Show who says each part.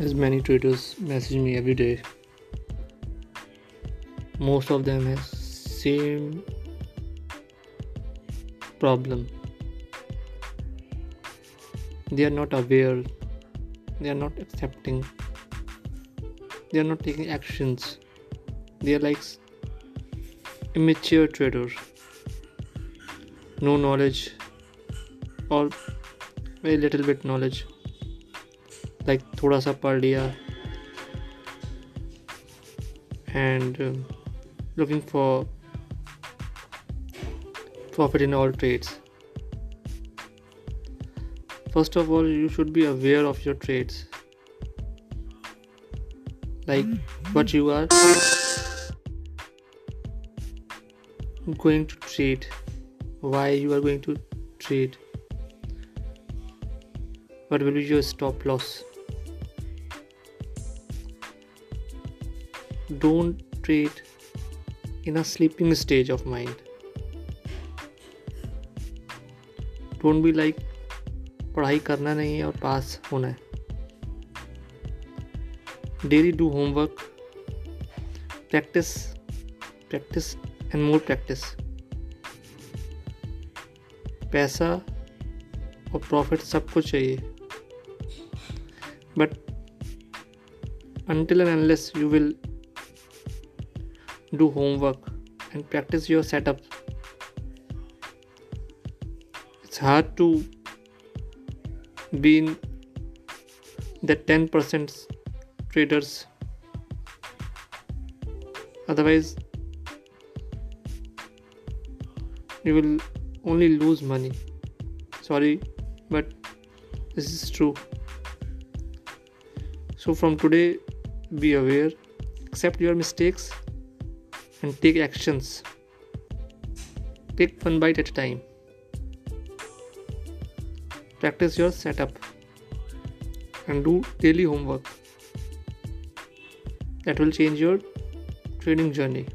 Speaker 1: as many traders message me every day. Most of them has same problem. They are not aware. They are not accepting. They are not taking actions. They are like immature traders. No knowledge. Or very little bit knowledge like थोड़ा सा पढ़ लिया and um, looking for profit in all trades first of all you should be aware of your trades like what you are going to trade why you are going to trade what will be your stop loss Don't treat in a sleeping stage of mind don't be like पढ़ाई करना नहीं है और पास होना है। Daily do homework practice practice and more practice पैसा और profit सब कुछ चाहिए। But until and unless you will do homework and practice your setup. It's hard to be in the 10% traders. Otherwise you will only lose money. Sorry but this is true. So from today be aware. Accept your mistakes and take actions. Take one bite at a time. Practice your setup and do daily homework. That will change your trading journey